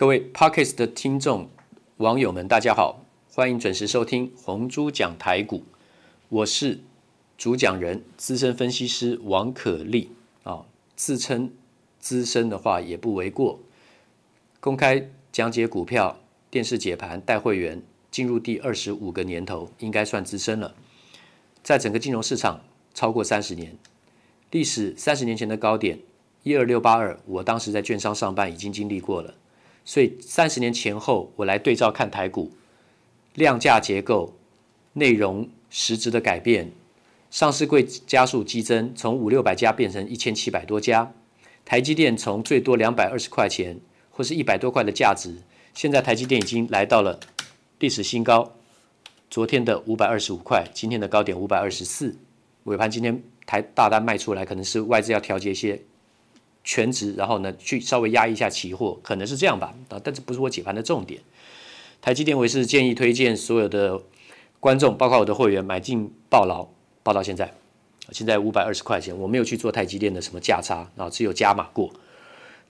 各位 Podcast 的听众、网友们，大家好，欢迎准时收听红猪讲台股，我是主讲人资深分析师王可立啊，自称资深的话也不为过。公开讲解股票、电视解盘、带会员进入第二十五个年头，应该算资深了。在整个金融市场超过三十年，历史三十年前的高点一二六八二，我当时在券商上班，已经经历过了。所以三十年前后，我来对照看台股量价结构、内容实质的改变，上市柜加速激增，从五六百家变成一千七百多家。台积电从最多两百二十块钱或是一百多块的价值，现在台积电已经来到了历史新高。昨天的五百二十五块，今天的高点五百二十四。尾盘今天台大单卖出来，可能是外资要调节些。全值，然后呢，去稍微压一下期货，可能是这样吧。啊，但这不是我解盘的重点。台积电，我是建议推荐所有的观众，包括我的会员，买进抱牢，抱到现在，现在五百二十块钱，我没有去做台积电的什么价差，啊，只有加码过。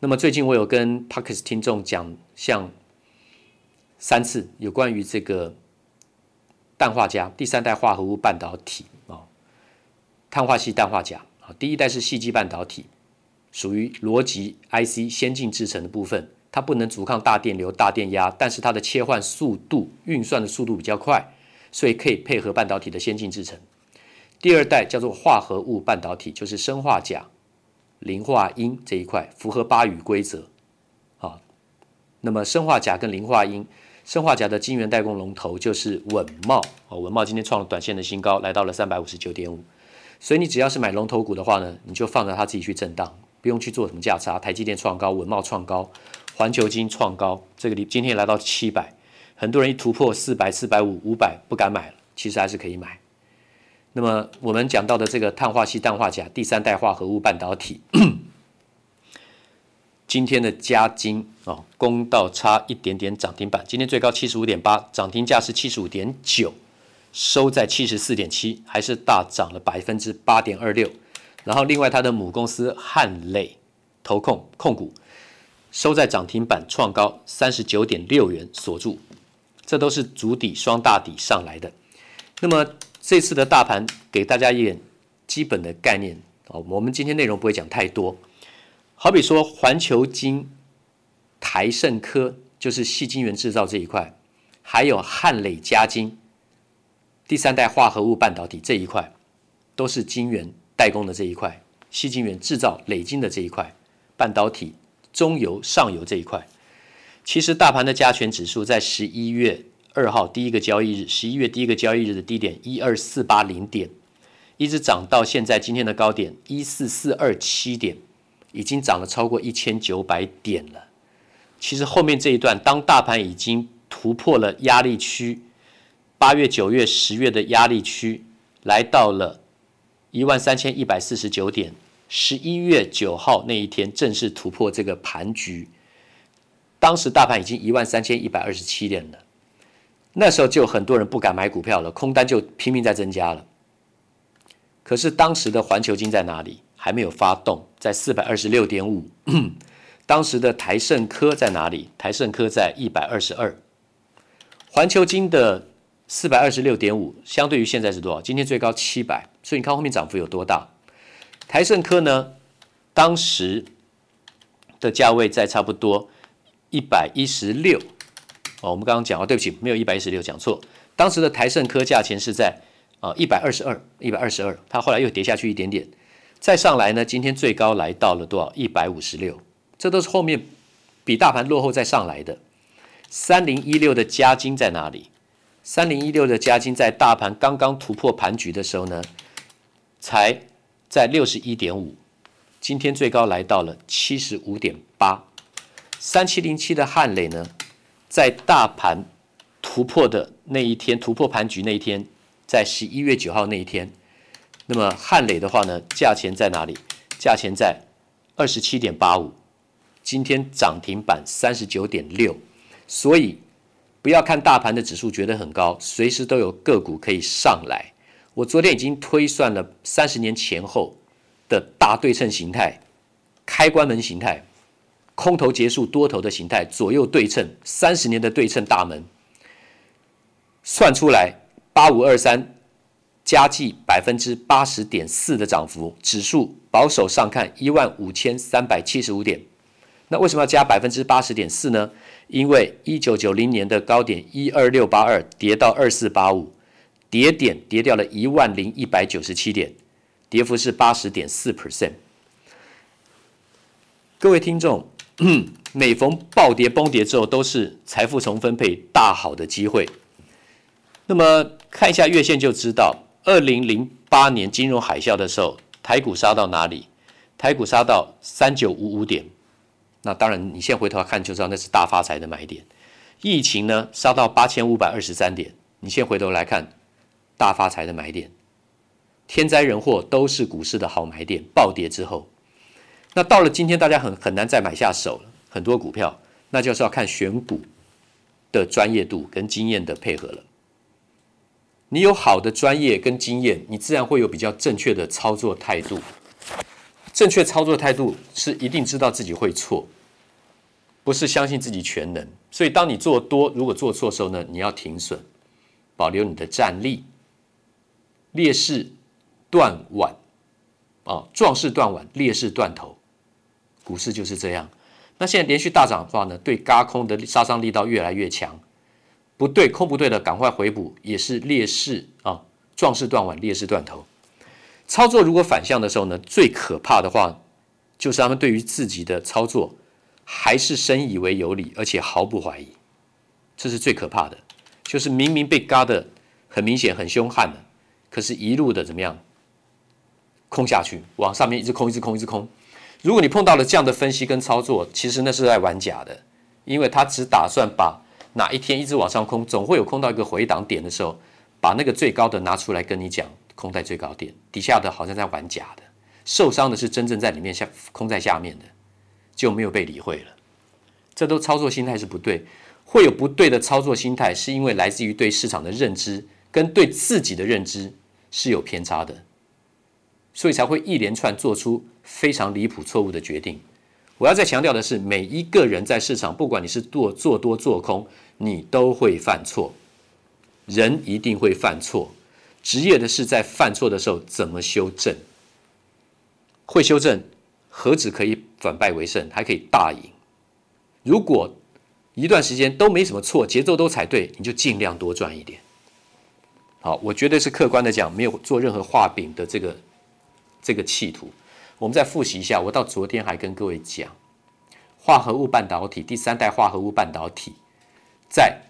那么最近我有跟 Podcast 听众讲，像三次有关于这个氮化镓第三代化合物半导体啊，碳化矽氮化镓啊，第一代是矽基半导体。属于逻辑 IC 先进制程的部分，它不能阻抗大电流、大电压，但是它的切换速度、运算的速度比较快，所以可以配合半导体的先进制程。第二代叫做化合物半导体，就是砷化钾、磷化銦这一块，符合巴宇规则。啊，那么砷化镓跟磷化銦，砷化镓的晶圆代工龙头就是稳懋，哦，稳懋今天创了短线的新高，来到了三百五十九点五。所以你只要是买龙头股的话呢，你就放着它自己去震荡。不用去做什么价差，台积电创高，稳懋创高，环球金创高，这个里今天来到七百，很多人一突破四百、四百五、五百不敢买了，其实还是可以买。那么我们讲到的这个碳化矽、氮化镓第三代化合物半导体，今天的加金哦，公道差一点点涨停板，今天最高七十五点八，涨停价是七十五点九，收在七十四点七，还是大涨了百分之八点二六。然后，另外它的母公司汉磊投控控股收在涨停板创高三十九点六元锁住，这都是主底双大底上来的。那么这次的大盘给大家一点基本的概念哦，我们今天内容不会讲太多。好比说环球晶、台盛科就是细晶圆制造这一块，还有汉磊加晶第三代化合物半导体这一块，都是晶圆。代工的这一块，矽晶圆制造累晶的这一块，半导体中游、上游这一块，其实大盘的加权指数在十一月二号第一个交易日，十一月第一个交易日的低点一二四八零点，一直涨到现在今天的高点一四四二七点，已经涨了超过一千九百点了。其实后面这一段，当大盘已经突破了压力区，八月、九月、十月的压力区，来到了。一万三千一百四十九点，十一月九号那一天正式突破这个盘局。当时大盘已经一万三千一百二十七点了，那时候就很多人不敢买股票了，空单就拼命在增加了。可是当时的环球金在哪里？还没有发动，在四百二十六点五。当时的台盛科在哪里？台盛科在一百二十二。环球金的。四百二十六点五，相对于现在是多少？今天最高七百，所以你看后面涨幅有多大？台盛科呢？当时的价位在差不多一百一十六。哦，我们刚刚讲哦，对不起，没有一百一十六，讲错。当时的台胜科价钱是在啊一百二十二，一百二十二，它后来又跌下去一点点，再上来呢，今天最高来到了多少？一百五十六，这都是后面比大盘落后再上来的。三零一六的嘉金在哪里？三零一六的嘉金在大盘刚刚突破盘局的时候呢，才在六十一点五，今天最高来到了七十五点八。三七零七的汉磊呢，在大盘突破的那一天，突破盘局那一天，在十一月九号那一天，那么汉磊的话呢，价钱在哪里？价钱在二十七点八五，今天涨停板三十九点六，所以。不要看大盘的指数觉得很高，随时都有个股可以上来。我昨天已经推算了三十年前后的大对称形态、开关门形态、空头结束，多头的形态，左右对称，三十年的对称大门，算出来八五二三，加计百分之八十点四的涨幅，指数保守上看一万五千三百七十五点。那为什么要加百分之八十点四呢？因为一九九零年的高点一二六八二跌到二四八五，跌点跌掉了一万零一百九十七点，跌幅是八十点四 percent。各位听众，每逢暴跌崩跌之后，都是财富重分配大好的机会。那么看一下月线就知道，二零零八年金融海啸的时候，台股杀到哪里？台股杀到三九五五点。那当然，你现在回头看就知道那是大发财的买点。疫情呢，杀到八千五百二十三点，你现在回头来看，大发财的买点。天灾人祸都是股市的好买点。暴跌之后，那到了今天，大家很很难再买下手了。很多股票，那就是要看选股的专业度跟经验的配合了。你有好的专业跟经验，你自然会有比较正确的操作态度。正确操作态度是一定知道自己会错，不是相信自己全能。所以，当你做多，如果做错的时候呢，你要停损，保留你的战力。劣势断腕，啊，壮士断腕，劣势断头。股市就是这样。那现在连续大涨的话呢，对轧空的杀伤力道越来越强。不对，空不对的，赶快回补，也是劣势啊，壮士断腕，劣势断头。操作如果反向的时候呢，最可怕的话，就是他们对于自己的操作还是深以为有理，而且毫不怀疑，这是最可怕的。就是明明被嘎的很明显、很凶悍的，可是一路的怎么样空下去，往上面一直空、一直空、一直空。如果你碰到了这样的分析跟操作，其实那是在玩假的，因为他只打算把哪一天一直往上空，总会有空到一个回档点的时候，把那个最高的拿出来跟你讲。空在最高点，底下的好像在玩假的，受伤的是真正在里面下空在下面的，就没有被理会了。这都操作心态是不对，会有不对的操作心态，是因为来自于对市场的认知跟对自己的认知是有偏差的，所以才会一连串做出非常离谱错误的决定。我要再强调的是，每一个人在市场，不管你是做做多做空，你都会犯错，人一定会犯错。职业的是在犯错的时候怎么修正？会修正，何止可以反败为胜，还可以大赢。如果一段时间都没什么错，节奏都踩对，你就尽量多赚一点。好，我绝对是客观的讲，没有做任何画饼的这个这个企图。我们再复习一下，我到昨天还跟各位讲，化合物半导体，第三代化合物半导体在。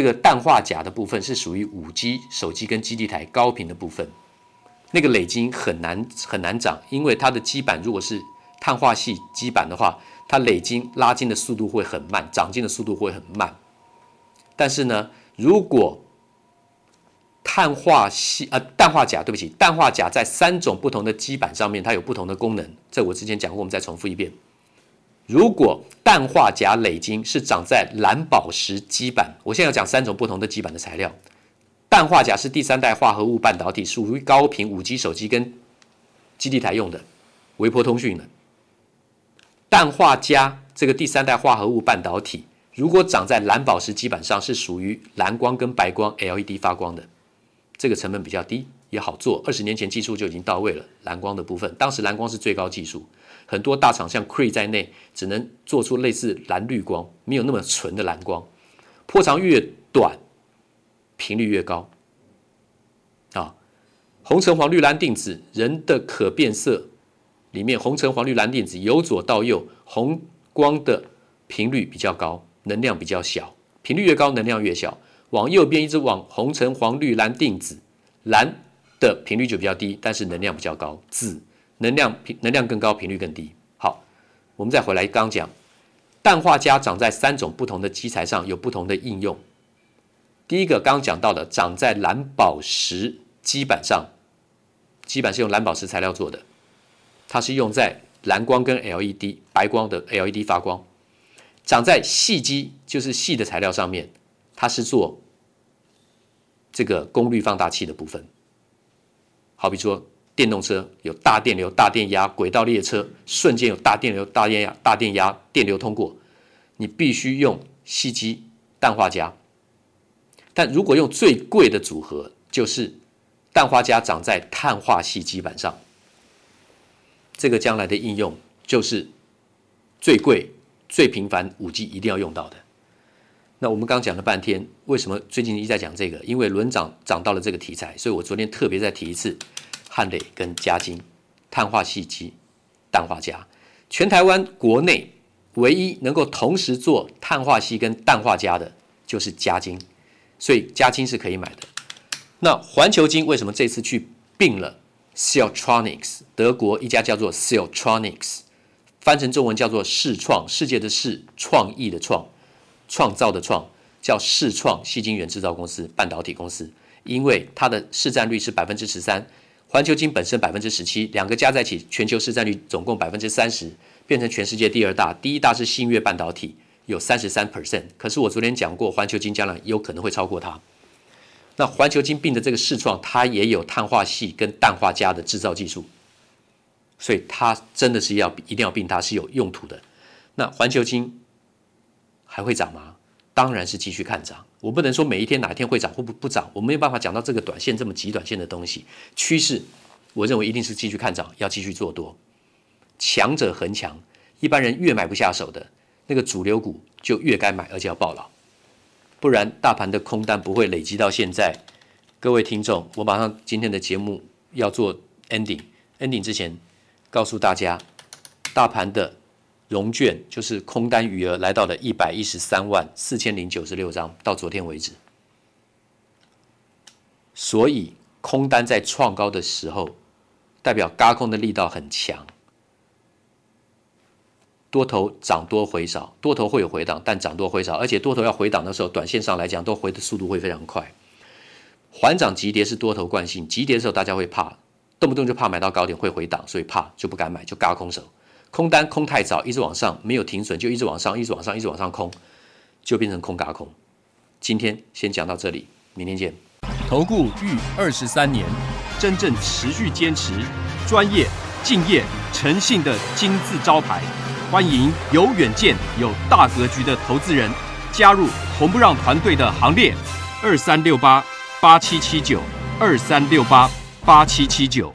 这个氮化镓的部分是属于五 G 手机跟基地台高频的部分，那个磊晶很难很难涨，因为它的基板如果是碳化矽基板的话，它磊晶拉筋的速度会很慢，长进的速度会很慢。但是呢，如果碳化矽呃氮化钾，对不起，氮化钾在三种不同的基板上面，它有不同的功能，这我之前讲过，我们再重复一遍。如果氮化镓磊晶是长在蓝宝石基板，我现在要讲三种不同的基板的材料。氮化镓是第三代化合物半导体，属于高频五 G 手机跟基地台用的，微波通讯的。氮化镓这个第三代化合物半导体，如果长在蓝宝石基板上，是属于蓝光跟白光 LED 发光的，这个成本比较低，也好做。二十年前技术就已经到位了，蓝光的部分，当时蓝光是最高技术。很多大厂像 Cree 在内，只能做出类似蓝绿光，没有那么纯的蓝光。波长越短，频率越高。啊，红橙黄绿蓝靛紫，人的可变色里面，红橙黄绿蓝靛紫由左到右，红光的频率比较高，能量比较小。频率越高，能量越小。往右边一直往红橙黄绿蓝靛紫，蓝的频率就比较低，但是能量比较高。紫。能量频能量更高，频率更低。好，我们再回来刚讲，氮化镓长在三种不同的基材上，有不同的应用。第一个刚刚讲到的，长在蓝宝石基板上，基板是用蓝宝石材料做的，它是用在蓝光跟 LED 白光的 LED 发光。长在细基，就是细的材料上面，它是做这个功率放大器的部分。好比说。电动车有大电流、大电压，轨道列车瞬间有大电流、大电压、大电压电流通过，你必须用矽基氮化镓。但如果用最贵的组合，就是氮化镓长在碳化矽基板上，这个将来的应用就是最贵、最频繁五 G 一定要用到的。那我们刚讲了半天，为什么最近一直在讲这个？因为轮涨涨到了这个题材，所以我昨天特别再提一次碳类跟嘉晶碳化矽基氮化镓，全台湾国内唯一能够同时做碳化矽跟氮化镓的，就是嘉晶，所以嘉晶是可以买的。那环球晶为什么这次去并了 Siltronics？德国一家叫做 Siltronics，翻成中文叫做世创，世界的世，创意的创。创造的创叫世创矽晶圆制造公司，半导体公司，因为它的市占率是百分之十三，环球晶本身百分之十七，两个加在一起，全球市占率总共百分之三十，变成全世界第二大，第一大是信越半导体，有三十三 percent。可是我昨天讲过，环球晶将来有可能会超过它。那环球晶并的这个视创，它也有碳化矽跟氮化镓的制造技术，所以它真的是要一定要并，它是有用途的。那环球晶。还会涨吗？当然是继续看涨。我不能说每一天哪一天会涨或不不涨，我没有办法讲到这个短线这么极短线的东西。趋势，我认为一定是继续看涨，要继续做多。强者恒强，一般人越买不下手的那个主流股就越该买，而且要抱牢，不然大盘的空单不会累积到现在。各位听众，我马上今天的节目要做 ending，ending 之前告诉大家，大盘的。融券就是空单余额来到了一百一十三万四千零九十六张，到昨天为止。所以空单在创高的时候，代表嘎空的力道很强。多头涨多回少，多头会有回档，但涨多回少，而且多头要回档的时候，短线上来讲都回的速度会非常快。缓涨急跌是多头惯性，急跌的时候大家会怕，动不动就怕买到高点会回档，所以怕就不敢买，就嘎空手。空单空太早，一直往上，没有停损，就一直往上，一直往上，一直往上空，就变成空轧空。今天先讲到这里，明天见。投顾逾二十三年，真正持续坚持、专业、敬业、诚信的金字招牌。欢迎有远见、有大格局的投资人加入红不让团队的行列。二三六八八七七九，二三六八八七七九。